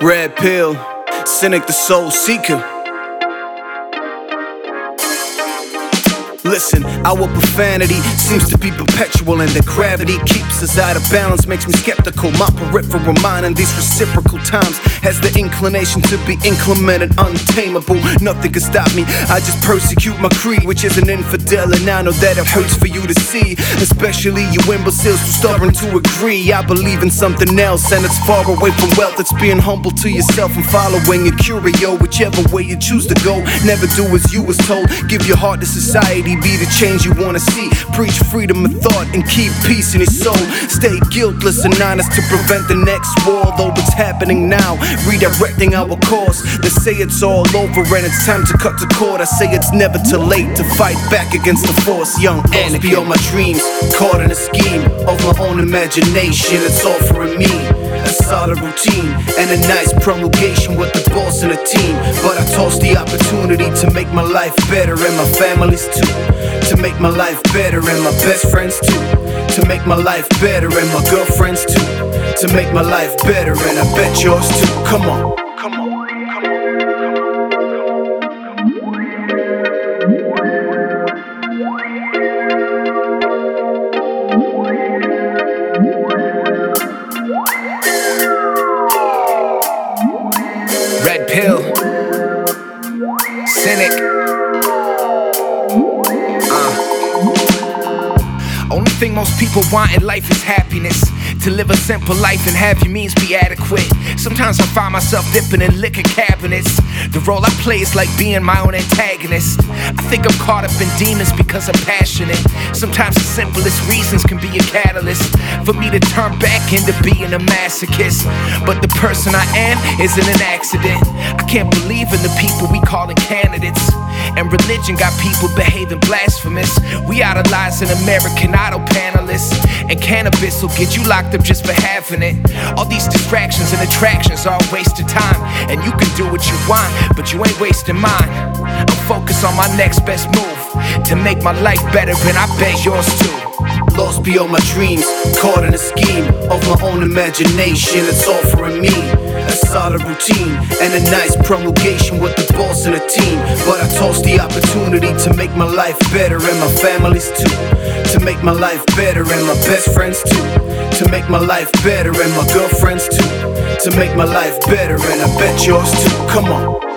Red pill, cynic the soul seeker. Listen, our profanity seems to be perpetual, and the gravity keeps us out of balance, makes me skeptical. My peripheral mind in these reciprocal times has the inclination to be inclement and untamable. Nothing can stop me, I just persecute my creed, which is an infidel, and I know that it hurts for you to see. Especially you imbeciles who stubborn to agree. I believe in something else, and it's far away from wealth. It's being humble to yourself and following your curio, whichever way you choose to go. Never do as you was told, give your heart to society be the change you wanna see. Preach freedom of thought and keep peace in your soul. Stay guiltless and honest to prevent the next war, though it's happening now. Redirecting our course. They say it's all over and it's time to cut the cord. I say it's never too late to fight back against the force. Young Anakin. beyond my dreams, caught in a scheme of my own imagination. It's offering me a solid routine and a nice promulgation with the boss and the team. But I toss the opportunity to make my life better and my family's too. To make my life better and my best friends too. To make my life better and my girlfriends too. To make my life better and I bet yours too. Come on. Cynic. Thing most people want in life is happiness. To live a simple life and have your means be adequate. Sometimes I find myself dipping in liquor cabinets. The role I play is like being my own antagonist. I think I'm caught up in demons because I'm passionate. Sometimes the simplest reasons can be a catalyst for me to turn back into being a masochist. But the person I am isn't an accident. I can't believe in the people we calling candidates. And religion got people behaving blasphemous. We idolizing American Idol panelists. And cannabis will get you locked up just for having it. All these distractions and attractions are a waste of time. And you can do what you want, but you ain't wasting mine. I'm focused on my next best move to make my life better, and I bet yours too. Lost beyond my dreams, caught in a scheme of my own imagination. It's offering me a solid routine and a nice promulgation with the boss and a team. But I toss the opportunity to make my life better and my family's too. To make my life better and my best friends too. To make my life better and my girlfriends too. To make my life better and I bet yours too. Come on.